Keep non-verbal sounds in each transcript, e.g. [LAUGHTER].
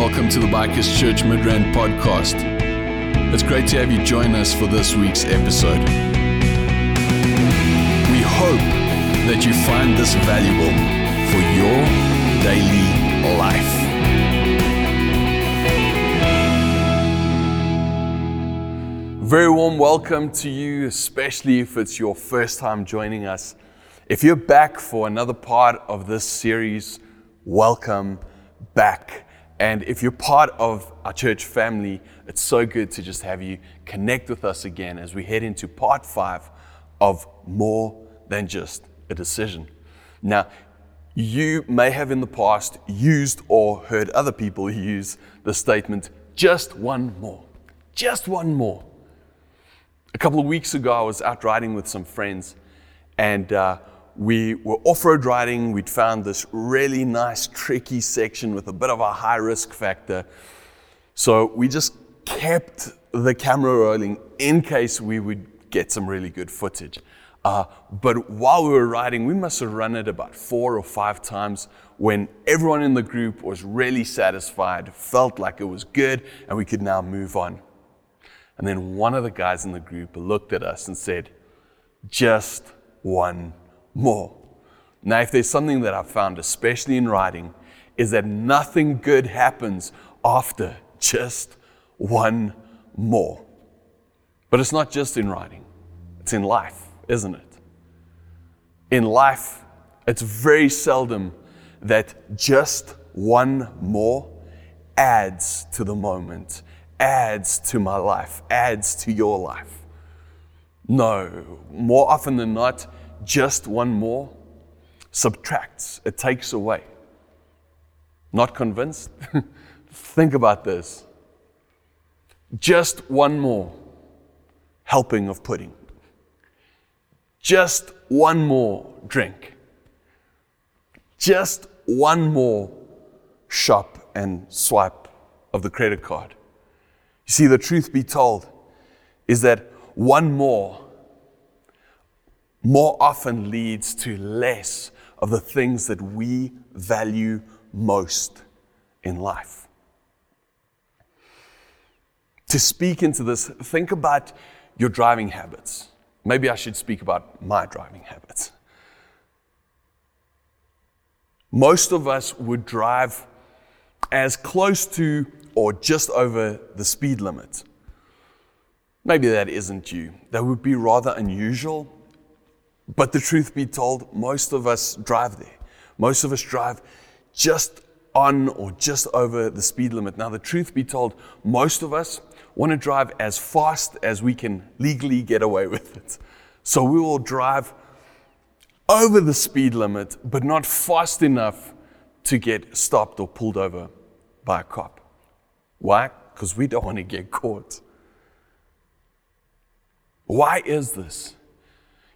welcome to the Bikers Church Midrand podcast. It's great to have you join us for this week's episode. We hope that you find this valuable for your daily life. Very warm welcome to you, especially if it's your first time joining us. If you're back for another part of this series, welcome back. And if you're part of our church family, it's so good to just have you connect with us again as we head into part five of More Than Just a Decision. Now, you may have in the past used or heard other people [LAUGHS] use the statement, just one more, just one more. A couple of weeks ago, I was out riding with some friends, and uh, we were off road riding. We'd found this really nice, tricky section with a bit of a high risk factor. So we just kept the camera rolling in case we would get some really good footage. Uh, but while we were riding, we must have run it about four or five times when everyone in the group was really satisfied, felt like it was good, and we could now move on. And then one of the guys in the group looked at us and said, Just one more. Now, if there's something that I've found, especially in writing, is that nothing good happens after just one more. But it's not just in writing, it's in life, isn't it? In life, it's very seldom that just one more adds to the moment adds to my life, adds to your life. No, more often than not, just one more subtracts, it takes away. Not convinced? [LAUGHS] Think about this. Just one more helping of pudding. Just one more drink. Just one more shop and swipe of the credit card. You see, the truth be told is that one more more often leads to less of the things that we value most in life. To speak into this, think about your driving habits. Maybe I should speak about my driving habits. Most of us would drive as close to or just over the speed limit. Maybe that isn't you. That would be rather unusual. But the truth be told, most of us drive there. Most of us drive just on or just over the speed limit. Now, the truth be told, most of us want to drive as fast as we can legally get away [LAUGHS] with it. So we will drive over the speed limit, but not fast enough to get stopped or pulled over by a cop. Why? Because we don't want to get caught. Why is this?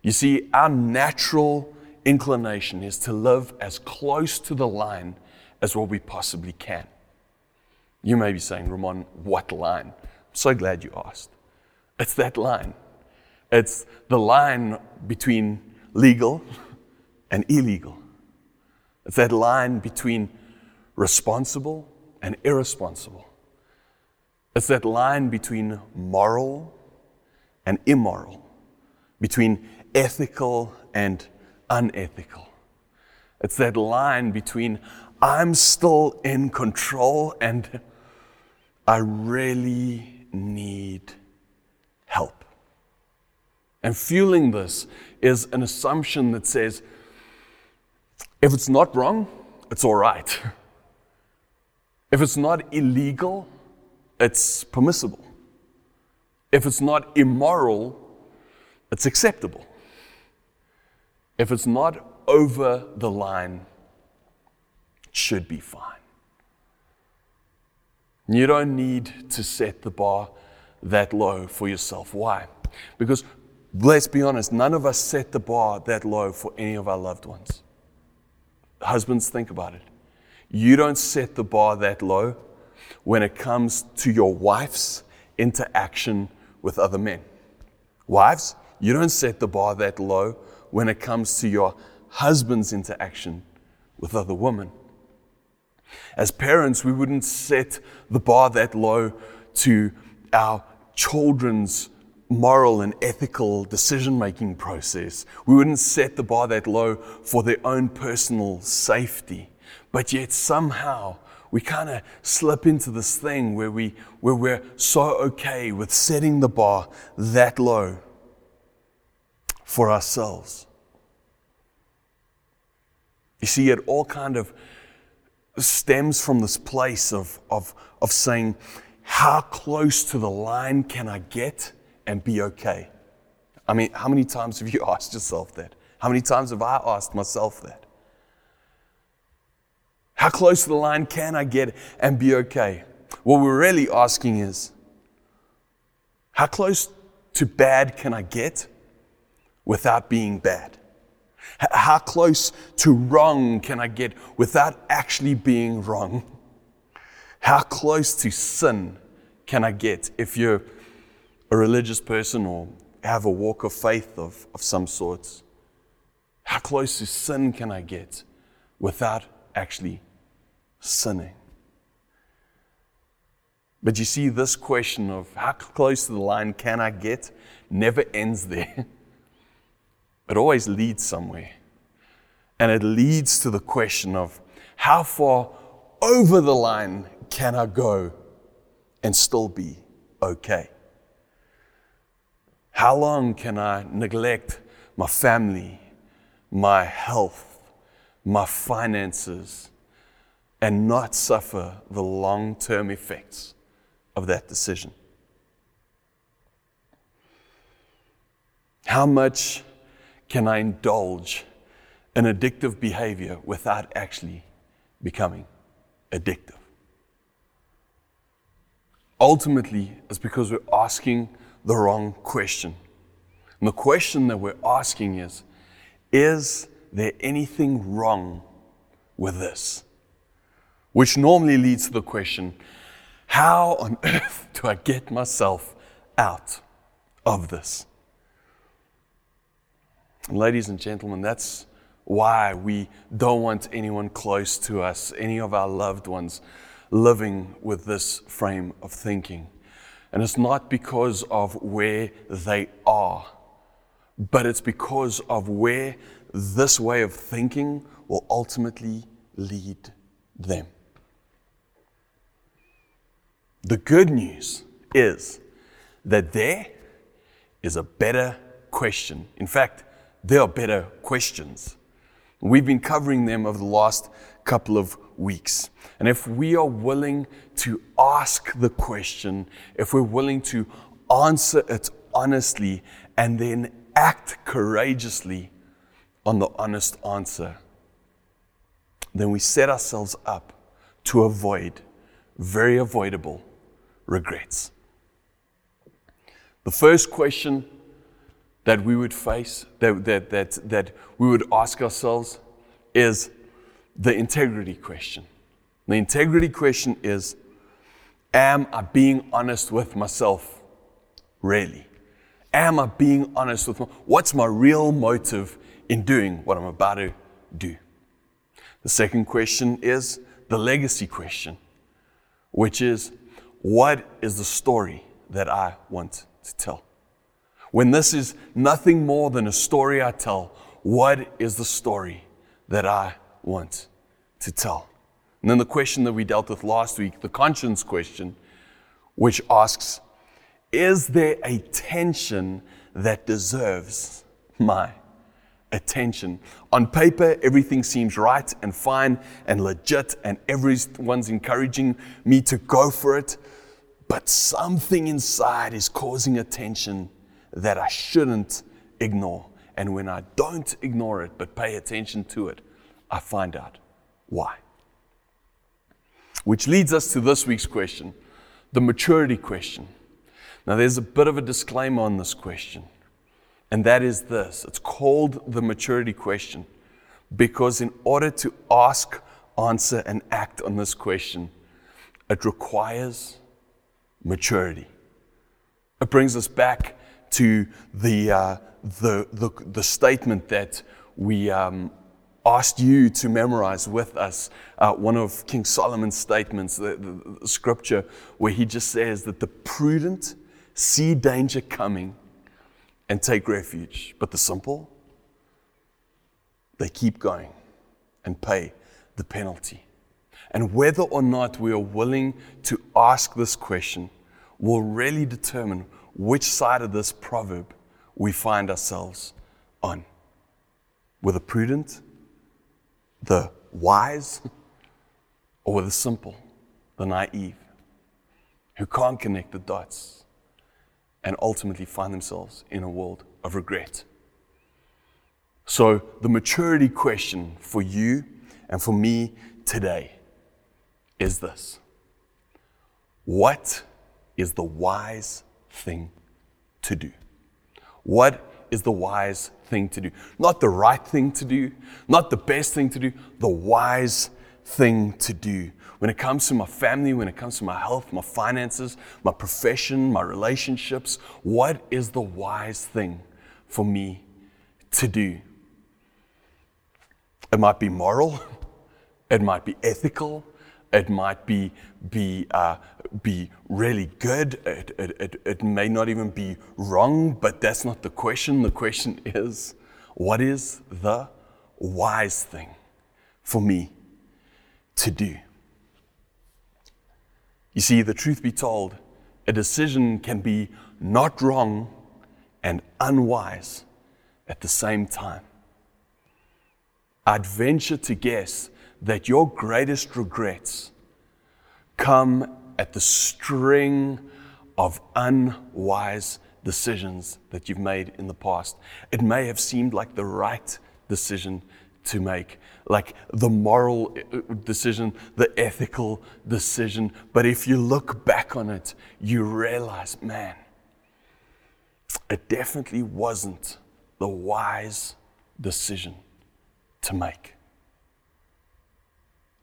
You see, our natural inclination is to live as close to the line as what we possibly can. You may be saying, Ramon, what line? I'm so glad you asked. It's that line. It's the line between legal and illegal. It's that line between responsible and irresponsible. It's that line between moral and immoral, between ethical and unethical. It's that line between I'm still in control and I really need help. And fueling this is an assumption that says if it's not wrong, it's all right. If it's not illegal, it's permissible. If it's not immoral, it's acceptable. If it's not over the line, it should be fine. You don't need to set the bar that low for yourself. Why? Because let's be honest, none of us set the bar that low for any of our loved ones. Husbands, think about it. You don't set the bar that low when it comes to your wife's interaction with other men. Wives, you don't set the bar that low when it comes to your husband's interaction with other women. As parents, we wouldn't set the bar that low to our children's moral and ethical decision making process. We wouldn't set the bar that low for their own personal safety. But yet, somehow, we kind of slip into this thing where, we, where we're so okay with setting the bar that low for ourselves. You see, it all kind of stems from this place of, of, of saying, How close to the line can I get and be okay? I mean, how many times have you [LAUGHS] asked yourself that? How many times have I asked myself that? How close to the line can I get and be okay? What we're really asking is, how close to bad can I get without being bad? How close to wrong can I get without actually being wrong? How close to sin can I get if you're a religious person or have a walk of faith of, of some sorts? How close to sin can I get without actually sinning? But you see, this question of how close to the line can I get never ends there. [LAUGHS] It always leads somewhere. And it leads to the question of how far over the line can I go and still be okay? How long can I neglect my family, my health, my finances, and not suffer the long term effects of that decision? How much can I indulge an addictive behavior without actually becoming addictive? Ultimately, it's because we're asking the wrong question. And the question that we're asking is Is there anything wrong with this? Which normally leads to the question How on [LAUGHS] earth do I get myself out of this? Ladies and gentlemen, that's why we don't want anyone close to us, any of our loved ones, living with this frame of thinking. And it's not because of where they are, but it's because of where this way of thinking will ultimately lead them. The good news is that there is a better question. In fact, there are better questions. We've been covering them over the last couple of weeks. And if we are willing to ask the question, if we're willing to answer it honestly, and then act courageously on the honest answer, then we set ourselves up to avoid very avoidable regrets. The first question that we would face, that, that, that, that we would ask ourselves is the integrity question. The integrity question is Am I being honest with myself? Really? Am I being honest with what's my real motive in doing what I'm about to do? The second question is the legacy question, which is what is the story that I want to tell? When this is nothing more than a story I tell, what is the story that I want to tell? And then the question that we dealt with last week, the conscience question, which asks, is there a tension that deserves my attention? On paper, everything seems right and fine and legit, and everyone's encouraging me to go for it, but something inside is causing a tension that I shouldn't ignore. And when I don't ignore it but pay attention to it, I find out why. Which leads us to this week's question the maturity question. Now, there's a bit of a disclaimer on this question, and that is this it's called the maturity question because, in order to ask, answer, and act on this question, it requires maturity. It brings us back to the, uh, the, the, the, statement that we, um, asked you to memorize with us uh, one of King Solomon's statements, the, the, the scripture, where he just says that the prudent see danger coming and take refuge, but the simple, they keep going and pay the penalty. And whether or not we are willing to ask this question will really determine which side of this proverb we find ourselves on. With the prudent, the wise, or with the simple, the naive, who can't connect the dots and ultimately find themselves in a world of regret. So, the maturity question for you and for me today is this What is the wise thing to do? What is the wise thing to do? Not the right thing to do, not the best thing to do, the wise thing to do. When it comes to my family, when it comes to my health, my finances, my profession, my relationships, what is the wise thing for me to do? It might be moral, it might be ethical, it might be, be, uh, be really good. It, it, it, it may not even be wrong, but that's not the question. The question is what is the wise thing for me to do? You see, the truth be told, a decision can be not wrong and unwise at the same time. I'd venture to guess that your greatest regrets come at the string of unwise decisions that you've made in the past. It may have seemed like the right decision to make, like the moral uh, decision, the ethical decision. But if you look back on it, you realize, man, it definitely wasn't the wise decision to make.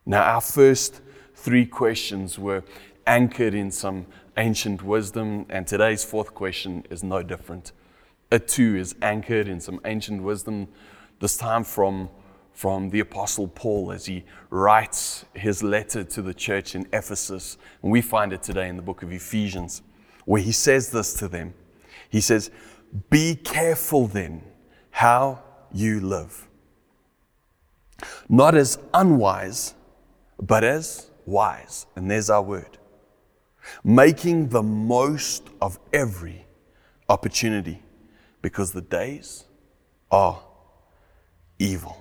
Now, our first three questions were anchored in some ancient wisdom, and today's fourth question is no different. It too is anchored in some ancient wisdom, this time from, from the Apostle Paul as he writes his letter to the church in Ephesus. And we find it today in the book of Ephesians, where he says this to them. He says, Be careful then how you live, not as unwise but as wise. And there's our word. Making the most of every opportunity because the days are evil.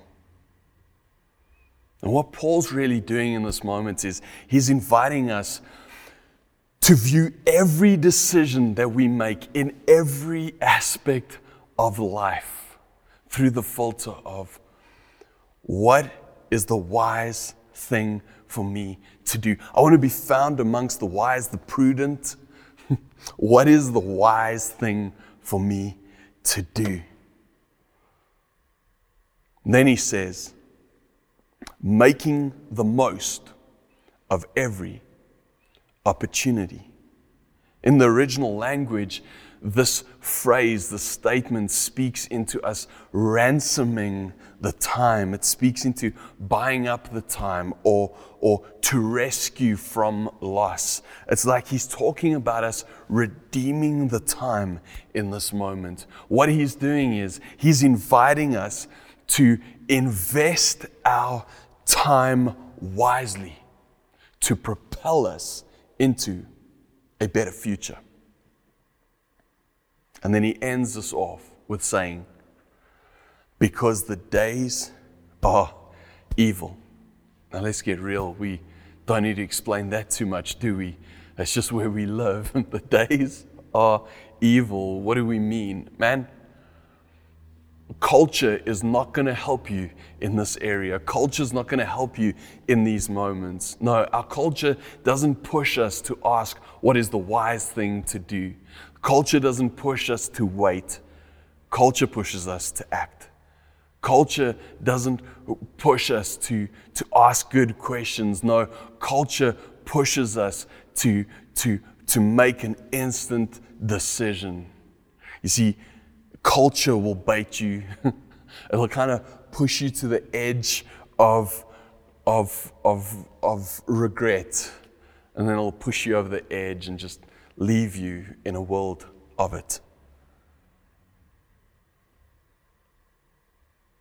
And what Paul's really doing in this moment is he's inviting us to view every decision that we make in every aspect of life through the filter of what is the wise thing for me to do. I want to be found amongst the wise, the prudent. [LAUGHS] what is the wise thing for me to do? And then he says, making the most of every opportunity. In the original language, this phrase, the statement speaks into us ransoming the time. It speaks into buying up the time or, or to rescue from loss. It's like he's talking about us redeeming the time in this moment. What he's doing is he's inviting us to invest our time wisely to propel us into a better future. And then he ends us off with saying, Because the days are evil. Now let's get real. We don't need to explain that too much, do we? That's just where we live. [LAUGHS] the days are evil. What do we mean? Man, culture is not going to help you in this area. Culture is not going to help you in these moments. No, our culture doesn't push us to ask what is the wise thing to do. Culture doesn't push us to wait, culture pushes us to act. Culture doesn't push us to, to ask good questions. No, culture pushes us to, to, to make an instant decision. You see, culture will bait you. [LAUGHS] It'll kind of push you to the edge of, of, of, of regret. And then it'll push you over the edge and just leave you in a world of it.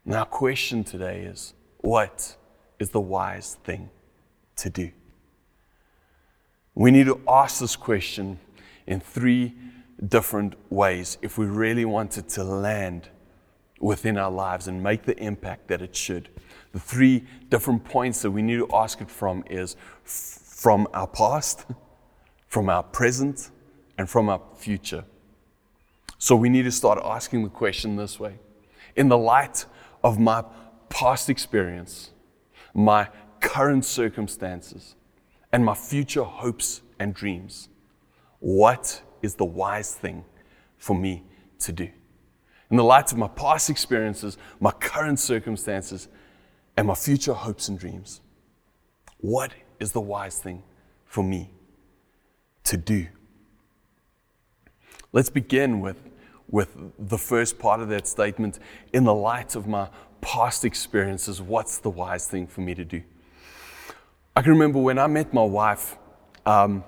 Now, question today is what is the wise thing to do? We need to ask this question in three different ways if we really want it to land within our lives and make the impact that it should. The three different points that we need to ask it from is from our past, from our present, and from our future. So we need to start asking the question this way In the light of my past experience, my current circumstances, and my future hopes and dreams, what is the wise thing for me to do? In the light of my past experiences, my current circumstances, and my future hopes and dreams, what is the wise thing for me to do? Let's begin with, with the first part of that statement. In the light of my past experiences, what's the wise thing for me to do? I can remember when I met my wife, um,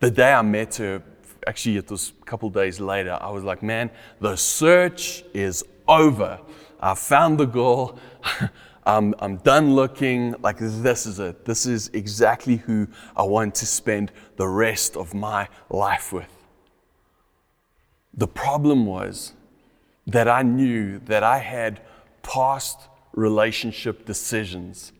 the day I met her, actually, it was a couple days later, I was like, man, the search is over. I found the girl. [LAUGHS] I'm, I'm done looking. Like, this is it. This is exactly who I want to spend the rest of my life with. The problem was that I knew that I had past relationship decisions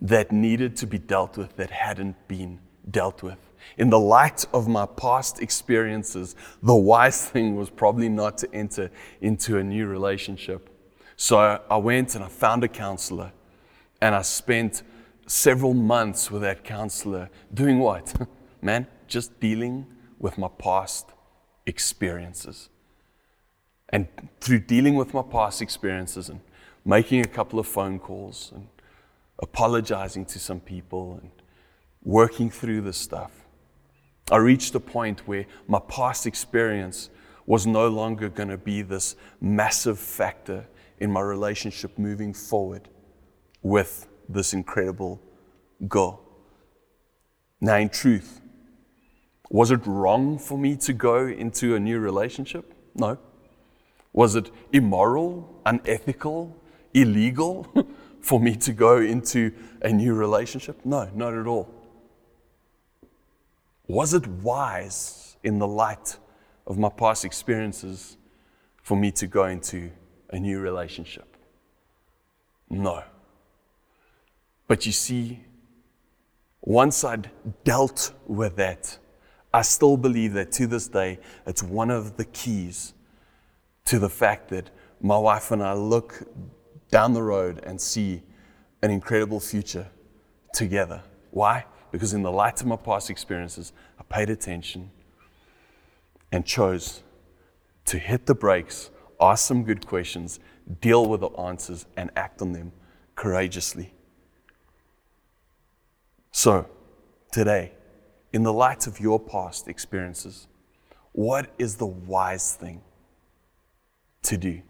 that needed to be dealt with that hadn't been dealt with. In the light of my past experiences, the wise thing was probably not to enter into a new relationship. So I went and I found a counselor, and I spent several months with that counselor doing what? [LAUGHS] Man, just dealing with my past experiences. And through dealing with my past experiences and making a couple of phone calls and apologizing to some people and working through this stuff, I reached a point where my past experience was no longer going to be this massive factor in my relationship moving forward with this incredible girl. Now, in truth, was it wrong for me to go into a new relationship? No. Was it immoral, unethical, illegal [LAUGHS] for me to go into a new relationship? No, not at all. Was it wise in the light of my past experiences for me to go into a new relationship? No. But you see, once I'd dealt with that, I still believe that to this day, it's one of the keys to the fact that my wife and I look down the road and see an incredible future together. Why? Because in the light of my past experiences, I paid attention and chose to hit the brakes, ask some good questions, deal with the answers, and act on them courageously. So, today, in the light of your past experiences, what is the wise thing to do?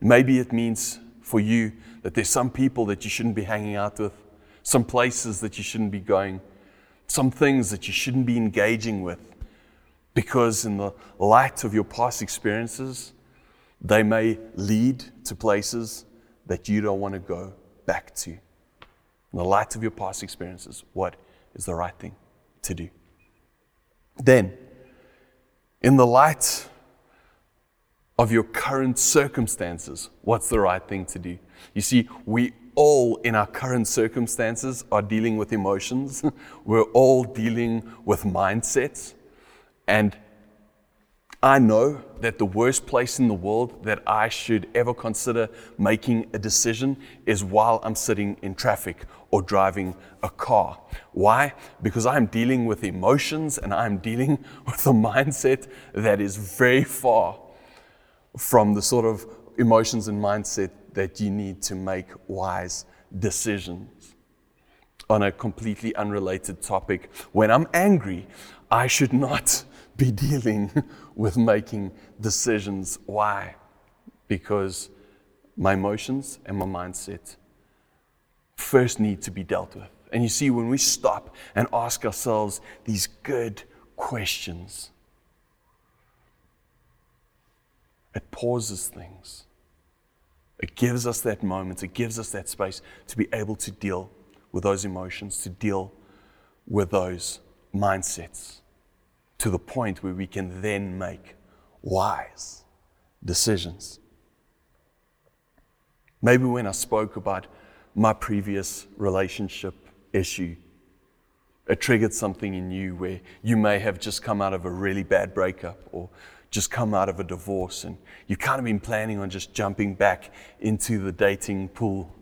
Maybe it means for you that there's some people that you shouldn't be hanging out with, some places that you shouldn't be going, some things that you shouldn't be engaging with, because in the light of your past experiences, they may lead to places that you don't want to go back to. In the light of your past experiences, what is the right thing to do? Then, in the light of your current circumstances, what's the right thing to do? You see, we all in our current circumstances are dealing with emotions. [LAUGHS] We're all dealing with mindsets. And I know that the worst place in the world that I should ever consider making a decision is while I'm sitting in traffic or driving a car. Why? Because I'm dealing with emotions and I'm dealing [LAUGHS] with a mindset that is very far from the sort of emotions and mindset that you need to make wise decisions. On a completely unrelated topic, when I'm angry, I should not be dealing [LAUGHS] with making decisions. Why? Because my emotions and my mindset first need to be dealt with. And you see, when we stop and ask ourselves these good questions, it pauses things. It gives us that moment, it gives us that space to be able to deal with those emotions, to deal with those mindsets to the point where we can then make wise decisions. Maybe when I spoke about my previous relationship issue, it triggered something in you where you may have just come out of a really bad breakup or just come out of a divorce and you've kind of been planning on just jumping back into the dating pool.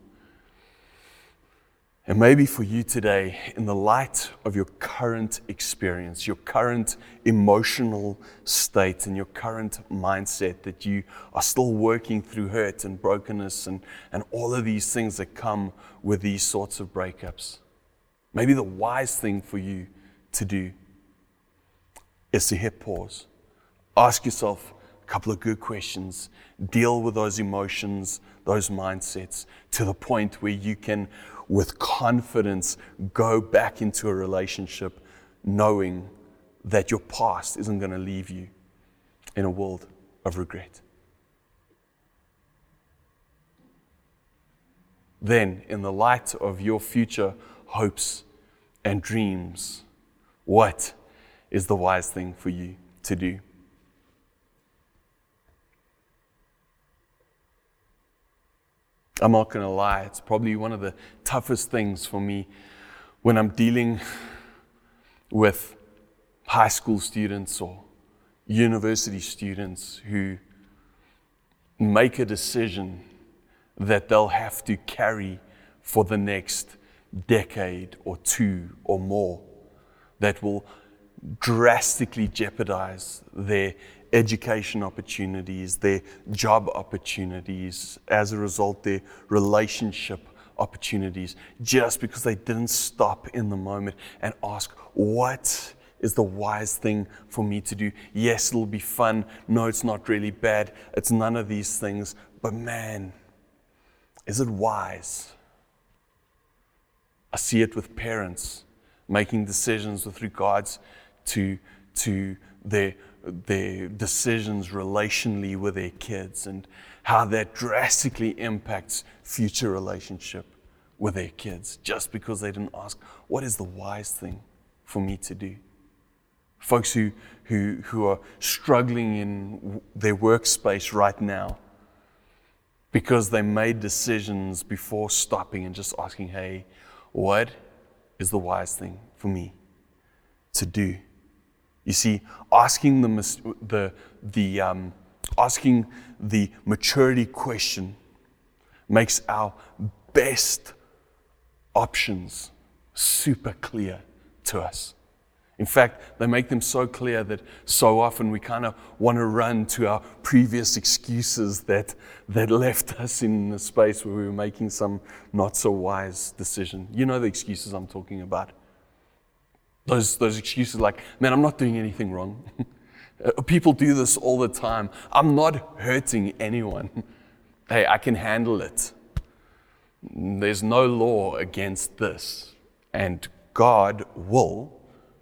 And maybe for you today, in the light of your current experience, your current emotional state, and your current mindset, that you are still working through hurt and brokenness and, and all of these things that come with these sorts of breakups. Maybe the wise thing for you to do is to hit pause Ask yourself a couple of good questions. Deal with those emotions, those mindsets to the point where you can, with confidence, go back into a relationship knowing that your past isn't going to leave you in a world of regret. Then, in the light of your future hopes and dreams, what is the wise thing for you to do? I'm not going to lie, it's probably one of the toughest things for me when I'm dealing with high school students or university students who make a decision that they'll have to carry for the next decade or two or more that will drastically jeopardize their education opportunities, their job opportunities, as a result, their relationship opportunities, just because they didn't stop in the moment and ask, What is the wise thing for me to do? Yes, it'll be fun. No, it's not really bad. It's none of these things. But man, is it wise? I see it with parents making decisions with regards to, to their their decisions relationally with their kids and how that drastically impacts future relationship with their kids just because they didn't ask what is the wise thing for me to do? Folks who who who are struggling in their workspace right now because they made decisions before stopping and just asking hey what is the wise thing for me to do you see, asking the, the, the, um, asking the maturity question makes our best options super clear to us. In fact, they make them so clear that so often we kind of want to run to our previous excuses that, that left us in the space where we were making some not so wise decision. You know the excuses I'm talking about. Those, those excuses like, man, I'm not doing anything wrong. [LAUGHS] People do this all the time. I'm not hurting anyone. [LAUGHS] Hey, I can handle it. There's no law against this. And God will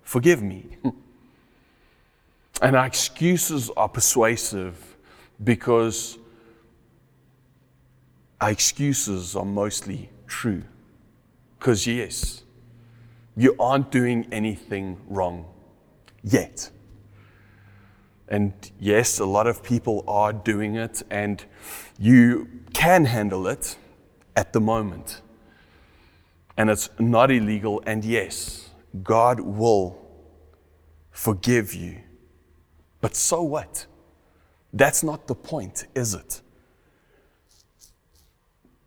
forgive me. [LAUGHS] and our excuses are persuasive because our excuses are mostly true. Because, yes, you aren't doing anything wrong yet. And yes, a lot of people are doing it, and you can handle it at the moment. And it's not illegal, and yes, God will forgive you. But so what? That's not the point, is it?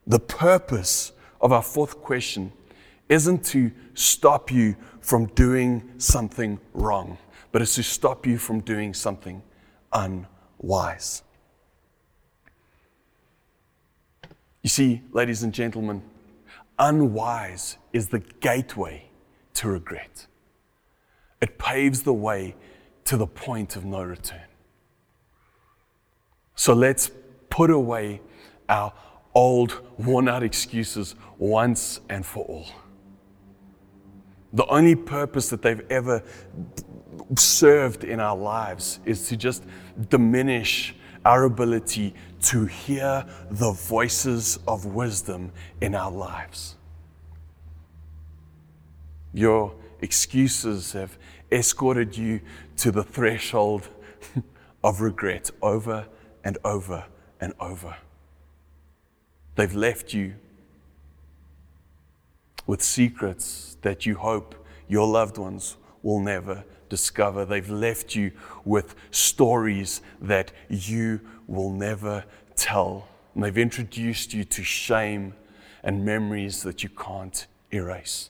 The purpose of our fourth question isn't to stop you from doing something wrong, but it's to stop you from doing something unwise. You see, ladies and gentlemen, unwise is the gateway to regret. It paves the way to the point of no return. So let's put away our old, worn out excuses once and for all. The only purpose that they've ever served in our lives is to just diminish our ability to hear the voices of wisdom in our lives. Your excuses have escorted you to the threshold [LAUGHS] of regret over and over and over. They've left you with secrets that you hope your loved ones will never discover. They've left you with stories that you will never tell. And they've introduced you to shame and memories that you can't erase.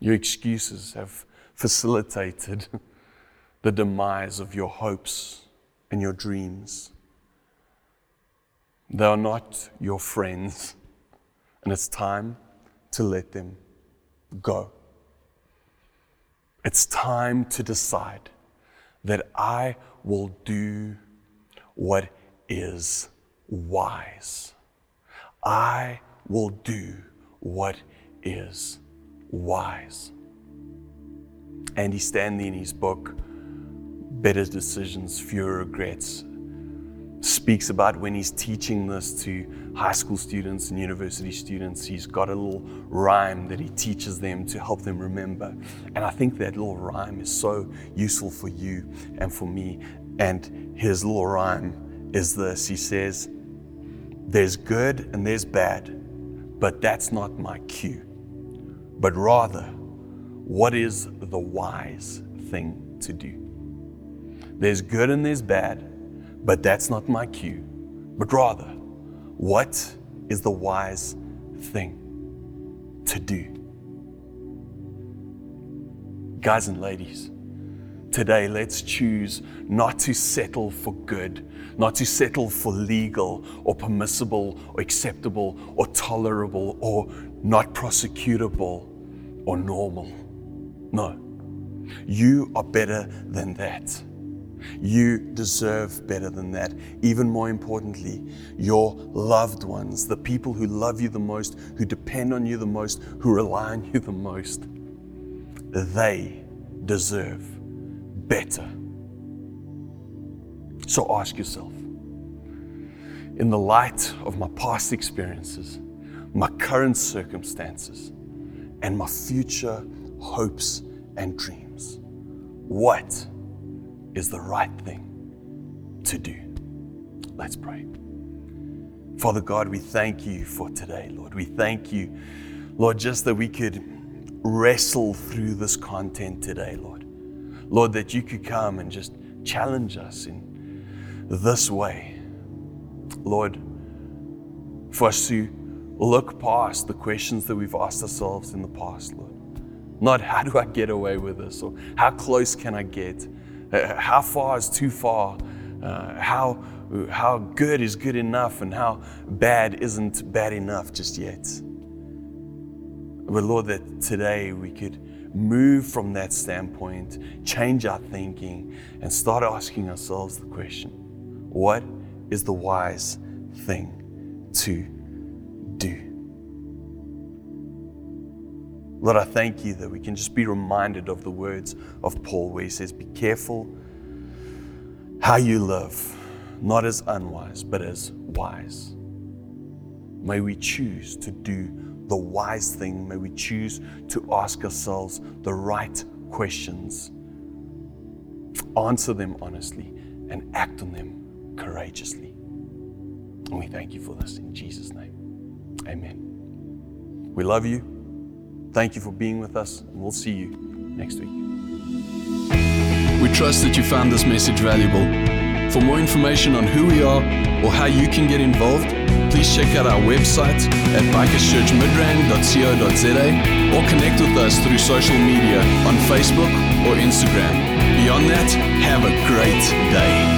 Your excuses have facilitated [LAUGHS] the demise of your hopes and your dreams. They are not your friends, and it's time to let them go. It's time to decide that I will do what is wise. I will do what is wise. Andy Stanley, in his book, Better Decisions, Fewer Regrets, speaks about when he's teaching this to high school students and university students. He's got a little rhyme that he teaches them to help them remember. And I think that little rhyme is so useful for you and for me. And his little rhyme is this He says, There's good and there's bad, but that's not my cue. But rather, what is the wise thing to do? There's good and there's bad but that's not my cue. But rather, what is the wise thing to do? Guys and ladies, today let's choose not to settle for good, not to settle for legal or permissible or acceptable or tolerable or not prosecutable or normal. No, you are better than that. You deserve better than that. Even more importantly, your loved ones, the people who love you the most, who depend on you the most, who rely on you the most, they deserve better. So ask yourself in the light of my past experiences, my current circumstances, and my future hopes and dreams, what is the right thing to do. Let's pray. Father God, we thank you for today, Lord. We thank you, Lord, just that we could wrestle through this content today, Lord. Lord, that you could come and just challenge us in this way. Lord, for us to look past the questions that we've asked ourselves in the past, Lord. Not how do I get away with this or how close can I get? [LAUGHS] How far is too far? Uh, how, how good is good enough and how bad isn't bad enough just yet? But Lord, that today we could move from that standpoint, change our thinking, and start asking ourselves the question what is the wise thing to Lord, I thank you that we can just be reminded of the words of Paul where he says, Be careful how you live, not as unwise, but as wise. May we choose to do the wise thing. May we choose to ask ourselves the right questions, answer them honestly, and act on them courageously. And we thank you for this in Jesus' name. Amen. We love you. Thank you for being with us, and we'll see you next week. We trust that you found this message valuable. For more information on who we are or how you can get involved, please check out our website at bikerschurchmidrand.co.za or connect with us through social media on Facebook or Instagram. Beyond that, have a great day.